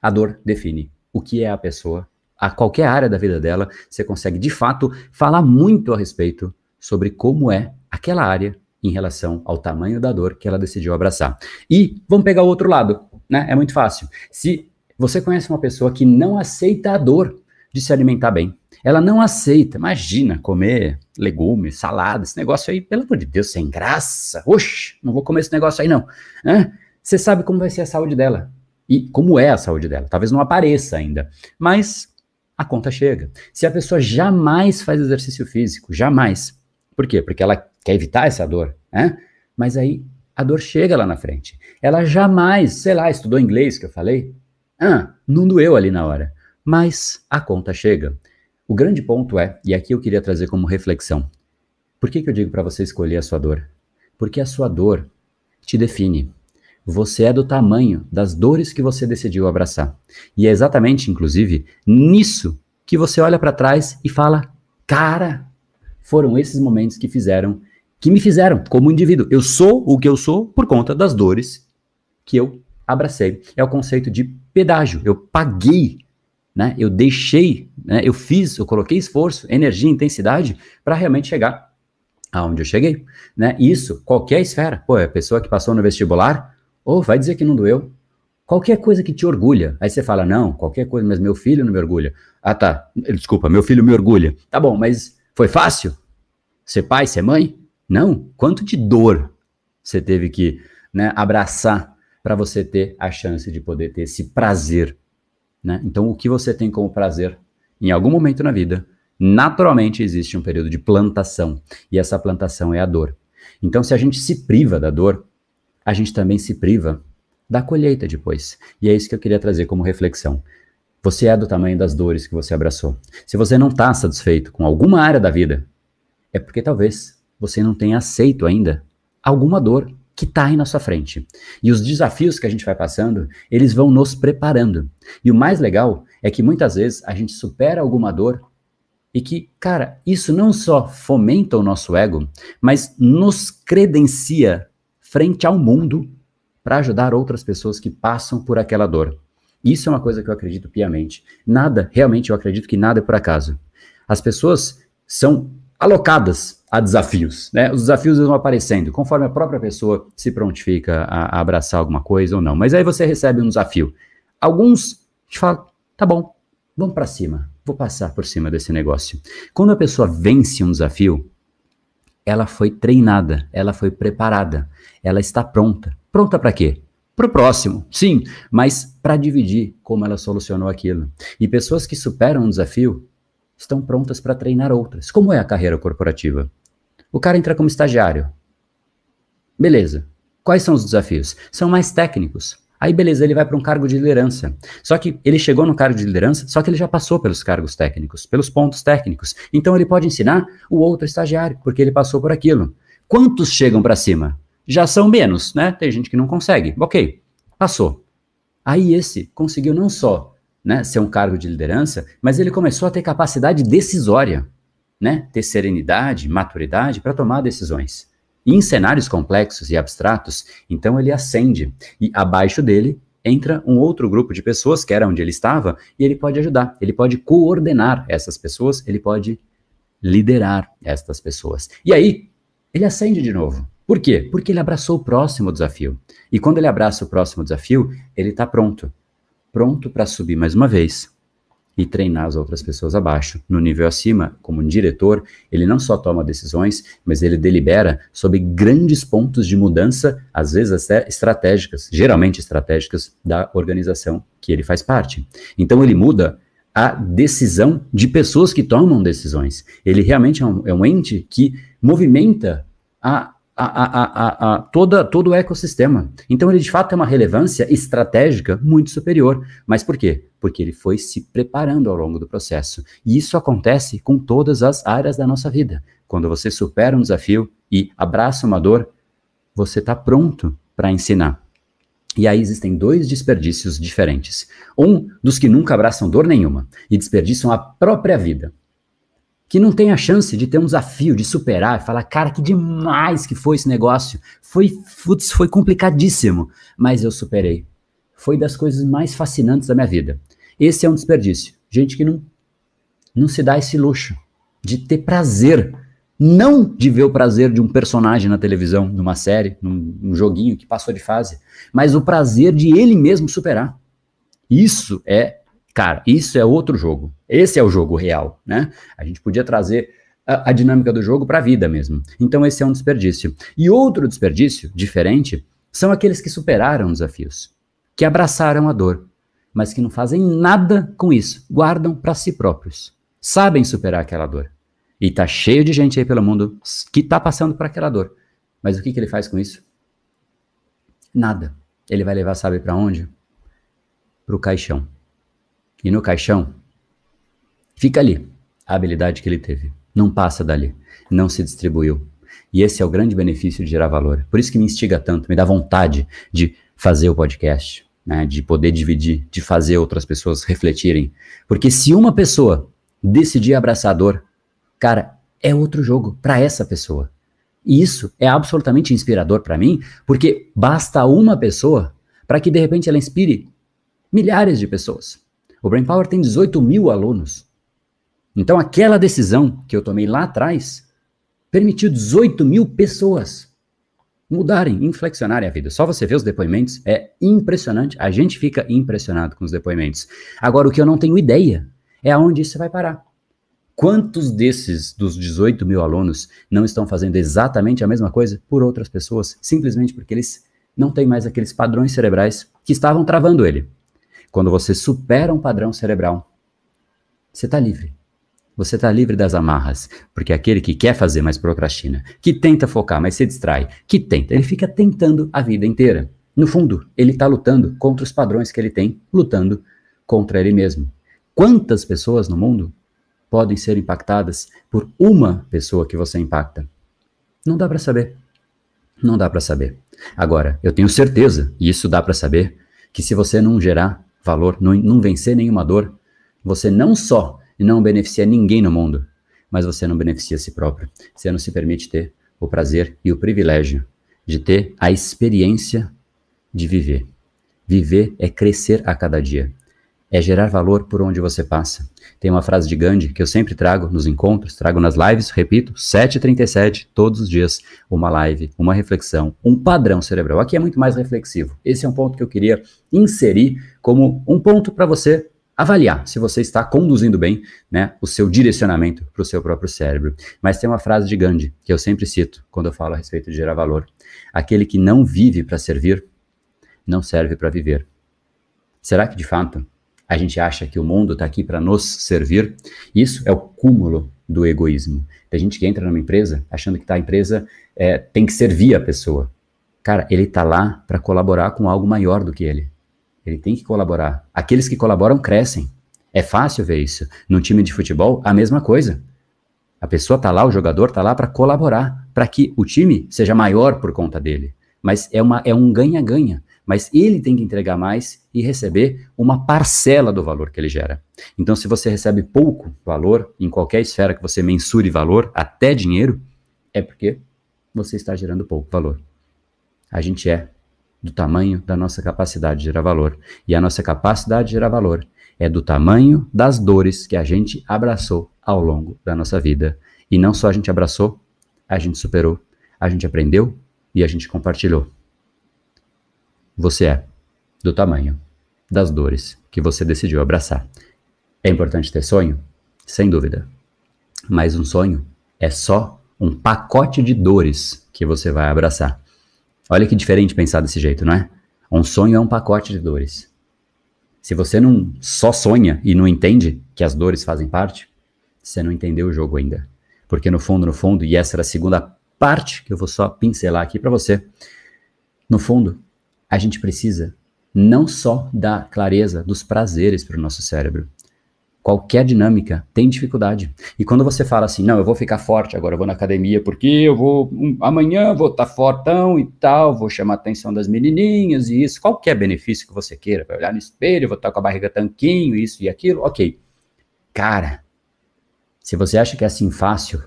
a dor define o que é a pessoa. A qualquer área da vida dela, você consegue de fato falar muito a respeito sobre como é aquela área em relação ao tamanho da dor que ela decidiu abraçar. E vamos pegar o outro lado, né? É muito fácil. Se você conhece uma pessoa que não aceita a dor de se alimentar bem, ela não aceita. Imagina comer legumes, salada, esse negócio aí, pelo amor de Deus, sem graça. Oxe, não vou comer esse negócio aí não. Você sabe como vai ser a saúde dela e como é a saúde dela. Talvez não apareça ainda, mas a conta chega. Se a pessoa jamais faz exercício físico, jamais. Por quê? Porque ela quer evitar essa dor, né? Mas aí a dor chega lá na frente. Ela jamais, sei lá, estudou inglês que eu falei. Ah, não doeu ali na hora. Mas a conta chega. O grande ponto é, e aqui eu queria trazer como reflexão, por que, que eu digo para você escolher a sua dor? Porque a sua dor te define. Você é do tamanho das dores que você decidiu abraçar. E é exatamente, inclusive, nisso que você olha para trás e fala: cara, foram esses momentos que fizeram, que me fizeram como indivíduo. Eu sou o que eu sou por conta das dores que eu abracei. É o conceito de pedágio. Eu paguei né? Eu deixei, né? eu fiz, eu coloquei esforço, energia, intensidade para realmente chegar aonde eu cheguei, né? Isso, qualquer esfera. Pô, é a pessoa que passou no vestibular, ou oh, vai dizer que não doeu. Qualquer coisa que te orgulha. Aí você fala, não, qualquer coisa, mas meu filho não me orgulha. Ah, tá. Desculpa, meu filho me orgulha. Tá bom, mas foi fácil? Ser pai, ser mãe? Não. Quanto de dor você teve que né, abraçar para você ter a chance de poder ter esse prazer né? Então, o que você tem como prazer em algum momento na vida, naturalmente existe um período de plantação, e essa plantação é a dor. Então, se a gente se priva da dor, a gente também se priva da colheita depois. E é isso que eu queria trazer como reflexão. Você é do tamanho das dores que você abraçou. Se você não está satisfeito com alguma área da vida, é porque talvez você não tenha aceito ainda alguma dor que está aí na sua frente. E os desafios que a gente vai passando, eles vão nos preparando. E o mais legal é que muitas vezes a gente supera alguma dor e que, cara, isso não só fomenta o nosso ego, mas nos credencia frente ao mundo para ajudar outras pessoas que passam por aquela dor. Isso é uma coisa que eu acredito piamente. Nada, realmente eu acredito que nada é por acaso. As pessoas são alocadas a desafios, né? Os desafios vão aparecendo conforme a própria pessoa se prontifica a, a abraçar alguma coisa ou não. Mas aí você recebe um desafio. Alguns te falam, tá bom, vamos para cima, vou passar por cima desse negócio. Quando a pessoa vence um desafio, ela foi treinada, ela foi preparada, ela está pronta. Pronta para quê? Para o próximo, sim, mas para dividir como ela solucionou aquilo. E pessoas que superam um desafio, estão prontas para treinar outras. Como é a carreira corporativa? O cara entra como estagiário. Beleza. Quais são os desafios? São mais técnicos. Aí, beleza, ele vai para um cargo de liderança. Só que ele chegou no cargo de liderança, só que ele já passou pelos cargos técnicos, pelos pontos técnicos. Então, ele pode ensinar o outro estagiário, porque ele passou por aquilo. Quantos chegam para cima? Já são menos, né? Tem gente que não consegue. Ok, passou. Aí, esse conseguiu não só né, ser um cargo de liderança, mas ele começou a ter capacidade decisória, né, ter serenidade, maturidade para tomar decisões. E em cenários complexos e abstratos, então ele ascende e abaixo dele entra um outro grupo de pessoas que era onde ele estava e ele pode ajudar, ele pode coordenar essas pessoas, ele pode liderar estas pessoas. E aí ele ascende de novo. Por quê? Porque ele abraçou o próximo desafio. E quando ele abraça o próximo desafio, ele está pronto pronto para subir mais uma vez e treinar as outras pessoas abaixo. No nível acima, como um diretor, ele não só toma decisões, mas ele delibera sobre grandes pontos de mudança, às vezes até estratégicas, geralmente estratégicas, da organização que ele faz parte. Então ele muda a decisão de pessoas que tomam decisões. Ele realmente é um, é um ente que movimenta a a, a, a, toda, todo o ecossistema. Então, ele de fato tem uma relevância estratégica muito superior. Mas por quê? Porque ele foi se preparando ao longo do processo. E isso acontece com todas as áreas da nossa vida. Quando você supera um desafio e abraça uma dor, você está pronto para ensinar. E aí existem dois desperdícios diferentes. Um dos que nunca abraçam dor nenhuma e desperdiçam a própria vida que não tem a chance de ter um desafio, de superar, falar, cara, que demais que foi esse negócio. Foi, putz, foi complicadíssimo, mas eu superei. Foi das coisas mais fascinantes da minha vida. Esse é um desperdício. Gente que não, não se dá esse luxo de ter prazer. Não de ver o prazer de um personagem na televisão, numa série, num, num joguinho que passou de fase, mas o prazer de ele mesmo superar. Isso é Cara, isso é outro jogo. Esse é o jogo real, né? A gente podia trazer a, a dinâmica do jogo para a vida mesmo. Então esse é um desperdício. E outro desperdício diferente são aqueles que superaram desafios, que abraçaram a dor, mas que não fazem nada com isso, guardam para si próprios. Sabem superar aquela dor. E tá cheio de gente aí pelo mundo que tá passando por aquela dor. Mas o que, que ele faz com isso? Nada. Ele vai levar, sabe para onde? Para o caixão. E no caixão, fica ali a habilidade que ele teve. Não passa dali. Não se distribuiu. E esse é o grande benefício de gerar valor. Por isso que me instiga tanto, me dá vontade de fazer o podcast, né, de poder dividir, de fazer outras pessoas refletirem. Porque se uma pessoa decidir abraçar a dor, cara, é outro jogo para essa pessoa. E isso é absolutamente inspirador para mim, porque basta uma pessoa para que de repente ela inspire milhares de pessoas. O Brain Power tem 18 mil alunos. Então aquela decisão que eu tomei lá atrás permitiu 18 mil pessoas mudarem, inflexionarem a vida. Só você ver os depoimentos é impressionante. A gente fica impressionado com os depoimentos. Agora, o que eu não tenho ideia é aonde isso vai parar. Quantos desses, dos 18 mil alunos, não estão fazendo exatamente a mesma coisa por outras pessoas, simplesmente porque eles não têm mais aqueles padrões cerebrais que estavam travando ele? Quando você supera um padrão cerebral, você está livre. Você está livre das amarras, porque aquele que quer fazer, mas procrastina, que tenta focar, mas se distrai, que tenta, ele fica tentando a vida inteira. No fundo, ele está lutando contra os padrões que ele tem, lutando contra ele mesmo. Quantas pessoas no mundo podem ser impactadas por uma pessoa que você impacta? Não dá para saber. Não dá para saber. Agora, eu tenho certeza, e isso dá para saber, que se você não gerar valor, não, não vencer nenhuma dor, você não só não beneficia ninguém no mundo, mas você não beneficia a si próprio. Você não se permite ter o prazer e o privilégio de ter a experiência de viver. Viver é crescer a cada dia é gerar valor por onde você passa. Tem uma frase de Gandhi que eu sempre trago nos encontros, trago nas lives, repito, 7h37, todos os dias, uma live, uma reflexão, um padrão cerebral. Aqui é muito mais reflexivo. Esse é um ponto que eu queria inserir como um ponto para você avaliar se você está conduzindo bem né, o seu direcionamento para o seu próprio cérebro. Mas tem uma frase de Gandhi que eu sempre cito quando eu falo a respeito de gerar valor. Aquele que não vive para servir, não serve para viver. Será que de fato a gente acha que o mundo está aqui para nos servir. Isso é o cúmulo do egoísmo. Tem gente que entra numa empresa achando que tá, a empresa é, tem que servir a pessoa. Cara, ele está lá para colaborar com algo maior do que ele. Ele tem que colaborar. Aqueles que colaboram crescem. É fácil ver isso. No time de futebol, a mesma coisa. A pessoa está lá, o jogador está lá para colaborar, para que o time seja maior por conta dele. Mas é, uma, é um ganha-ganha mas ele tem que entregar mais e receber uma parcela do valor que ele gera. Então, se você recebe pouco valor em qualquer esfera que você mensure valor, até dinheiro, é porque você está gerando pouco valor. A gente é do tamanho da nossa capacidade de gerar valor. E a nossa capacidade de gerar valor é do tamanho das dores que a gente abraçou ao longo da nossa vida. E não só a gente abraçou, a gente superou, a gente aprendeu e a gente compartilhou você é, do tamanho das dores que você decidiu abraçar. É importante ter sonho? Sem dúvida. Mas um sonho é só um pacote de dores que você vai abraçar. Olha que diferente pensar desse jeito, não é? Um sonho é um pacote de dores. Se você não só sonha e não entende que as dores fazem parte, você não entendeu o jogo ainda. Porque no fundo, no fundo, e essa era a segunda parte que eu vou só pincelar aqui para você, no fundo, a gente precisa não só da clareza dos prazeres para o nosso cérebro. Qualquer dinâmica tem dificuldade. E quando você fala assim, não, eu vou ficar forte agora, eu vou na academia porque eu vou, um, amanhã vou estar tá fortão e tal, vou chamar a atenção das menininhas e isso, qualquer benefício que você queira, vai olhar no espelho, vou estar tá com a barriga tanquinho, isso e aquilo, ok. Cara, se você acha que é assim fácil,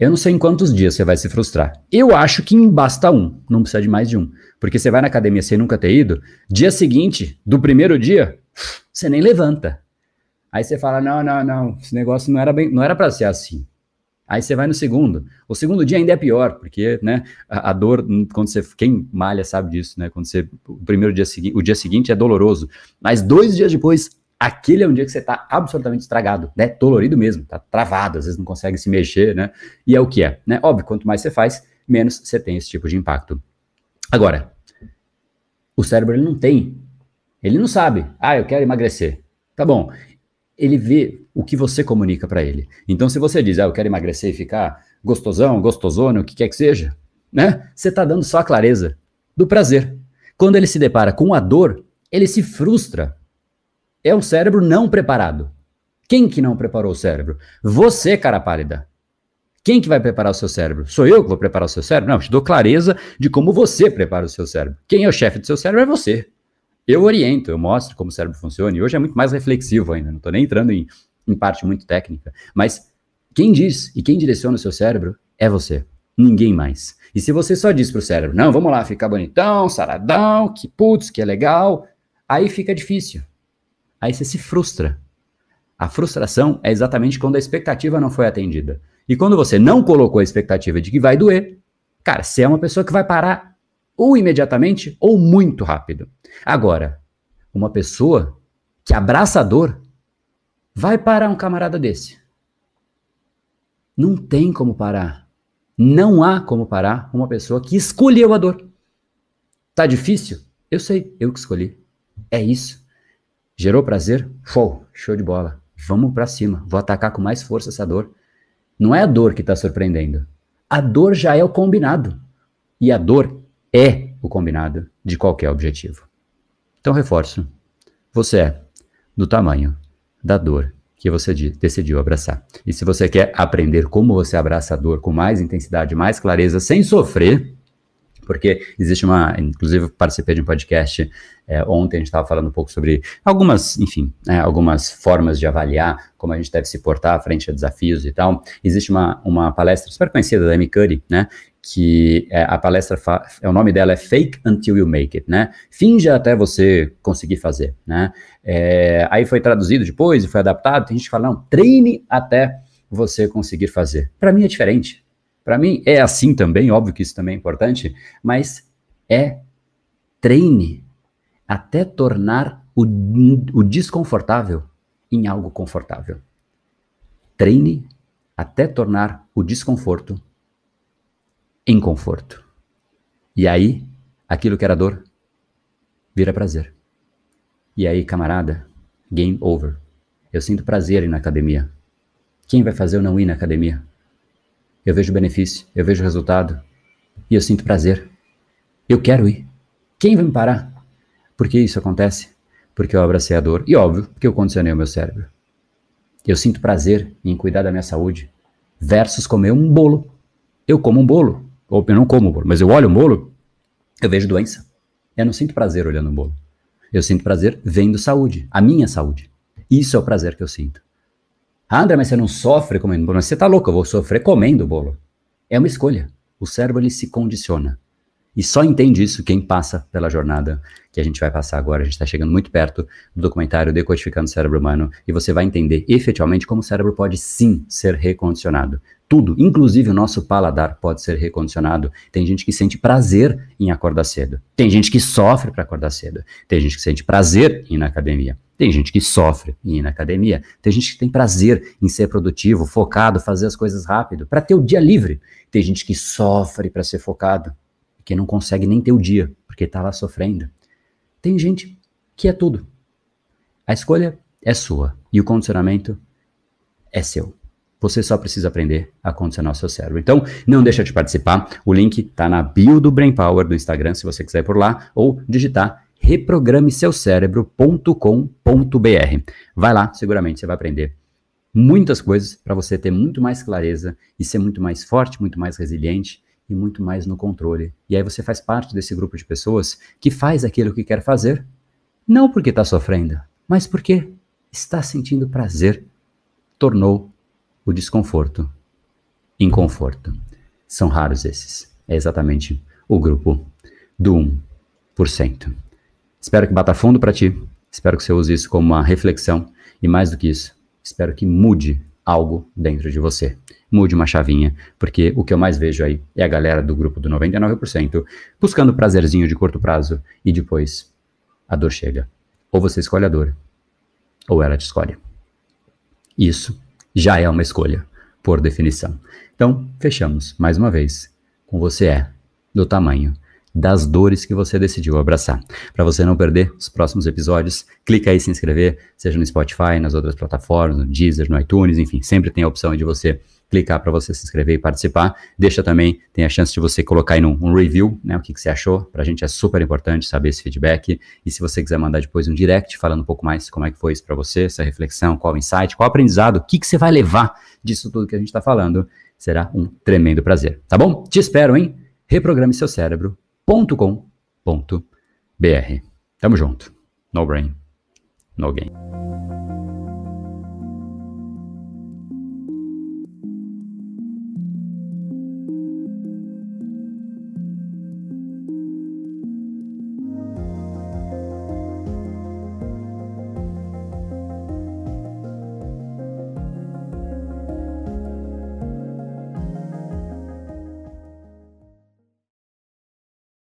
eu não sei em quantos dias você vai se frustrar. Eu acho que basta um, não precisa de mais de um. Porque você vai na academia sem nunca ter ido, dia seguinte, do primeiro dia, você nem levanta. Aí você fala: não, não, não, esse negócio não era bem, não era para ser assim. Aí você vai no segundo. O segundo dia ainda é pior, porque, né, a, a, dor, quando você, quem malha sabe disso, né, quando você, o primeiro dia seguinte, o dia seguinte é doloroso. Mas dois dias depois, Aquele é um dia que você está absolutamente estragado, né? Dolorido mesmo, tá travado, às vezes não consegue se mexer, né? E é o que é, né? Óbvio, quanto mais você faz, menos você tem esse tipo de impacto. Agora, o cérebro ele não tem, ele não sabe, ah, eu quero emagrecer. Tá bom, ele vê o que você comunica para ele. Então, se você diz, ah, eu quero emagrecer e ficar gostosão, gostosona, o que quer que seja, né? Você está dando só a clareza do prazer. Quando ele se depara com a dor, ele se frustra. É um cérebro não preparado. Quem que não preparou o cérebro? Você, cara pálida. Quem que vai preparar o seu cérebro? Sou eu que vou preparar o seu cérebro? Não, te dou clareza de como você prepara o seu cérebro. Quem é o chefe do seu cérebro é você. Eu oriento, eu mostro como o cérebro funciona. E hoje é muito mais reflexivo ainda. Não estou nem entrando em, em parte muito técnica. Mas quem diz e quem direciona o seu cérebro é você. Ninguém mais. E se você só diz para o cérebro, não, vamos lá, ficar bonitão, saradão, que putz, que é legal, aí fica difícil. Aí você se frustra. A frustração é exatamente quando a expectativa não foi atendida. E quando você não colocou a expectativa de que vai doer, cara, você é uma pessoa que vai parar ou imediatamente ou muito rápido. Agora, uma pessoa que abraça a dor vai parar um camarada desse. Não tem como parar. Não há como parar uma pessoa que escolheu a dor. Tá difícil? Eu sei, eu que escolhi. É isso. Gerou prazer? Show, show de bola. Vamos para cima. Vou atacar com mais força essa dor. Não é a dor que está surpreendendo. A dor já é o combinado. E a dor é o combinado de qualquer objetivo. Então, reforço. Você é do tamanho da dor que você decidiu abraçar. E se você quer aprender como você abraça a dor com mais intensidade, mais clareza, sem sofrer, porque existe uma, inclusive participei de um podcast é, ontem, a gente estava falando um pouco sobre algumas, enfim, né, algumas formas de avaliar como a gente deve se portar frente a desafios e tal. Existe uma, uma palestra super conhecida da Amy Curry, né, que é, a palestra, é, o nome dela é Fake Until You Make It, né? Finja até você conseguir fazer, né? É, aí foi traduzido depois e foi adaptado. Tem gente que fala, não, treine até você conseguir fazer. Para mim é diferente. Para mim é assim também, óbvio que isso também é importante, mas é treine até tornar o, o desconfortável em algo confortável. Treine até tornar o desconforto em conforto. E aí, aquilo que era dor vira prazer. E aí, camarada, game over. Eu sinto prazer ir na academia. Quem vai fazer eu não ir na academia? Eu vejo benefício, eu vejo resultado e eu sinto prazer. Eu quero ir. Quem vai me parar? Por que isso acontece? Porque eu abracei a dor e, óbvio, porque eu condicionei o meu cérebro. Eu sinto prazer em cuidar da minha saúde versus comer um bolo. Eu como um bolo. Ou eu não como o bolo, mas eu olho o bolo, eu vejo doença. Eu não sinto prazer olhando o bolo. Eu sinto prazer vendo saúde, a minha saúde. Isso é o prazer que eu sinto. Ah, André, mas você não sofre comendo bolo. Mas você tá louco, eu vou sofrer comendo bolo. É uma escolha. O cérebro ele se condiciona. E só entende isso quem passa pela jornada que a gente vai passar agora. A gente está chegando muito perto do documentário Decodificando o Cérebro Humano e você vai entender efetivamente como o cérebro pode sim ser recondicionado. Tudo, inclusive o nosso paladar, pode ser recondicionado. Tem gente que sente prazer em acordar cedo. Tem gente que sofre para acordar cedo. Tem gente que sente prazer em ir na academia. Tem gente que sofre em ir na academia. Tem gente que tem prazer em ser produtivo, focado, fazer as coisas rápido, para ter o dia livre. Tem gente que sofre para ser focado que não consegue nem ter o dia, porque está lá sofrendo. Tem gente que é tudo. A escolha é sua e o condicionamento é seu. Você só precisa aprender a condicionar o seu cérebro. Então, não deixa de participar. O link está na bio do Brain Power do Instagram, se você quiser ir por lá, ou digitar reprogrameseucerebro.com.br. Vai lá, seguramente você vai aprender muitas coisas para você ter muito mais clareza e ser muito mais forte, muito mais resiliente e muito mais no controle. E aí você faz parte desse grupo de pessoas que faz aquilo que quer fazer, não porque está sofrendo, mas porque está sentindo prazer. Tornou o desconforto inconforto. São raros esses. É exatamente o grupo do 1%. Espero que bata fundo para ti. Espero que você use isso como uma reflexão. E mais do que isso, espero que mude algo dentro de você. Mude uma chavinha, porque o que eu mais vejo aí é a galera do grupo do 99% buscando prazerzinho de curto prazo e depois a dor chega. Ou você escolhe a dor, ou ela te escolhe. Isso já é uma escolha, por definição. Então, fechamos mais uma vez com você é do tamanho das dores que você decidiu abraçar. Para você não perder os próximos episódios, clica aí se inscrever, seja no Spotify, nas outras plataformas, no Deezer, no iTunes, enfim, sempre tem a opção de você clicar para você se inscrever e participar. Deixa também, tem a chance de você colocar aí um review, né, o que, que você achou. Para a gente é super importante saber esse feedback. E se você quiser mandar depois um direct falando um pouco mais como é que foi isso para você, essa reflexão, qual o insight, qual aprendizado, o que, que você vai levar disso tudo que a gente está falando, será um tremendo prazer. Tá bom? Te espero, hein? Reprograme seu cérebro.com.br. Tamo junto. No brain, no game.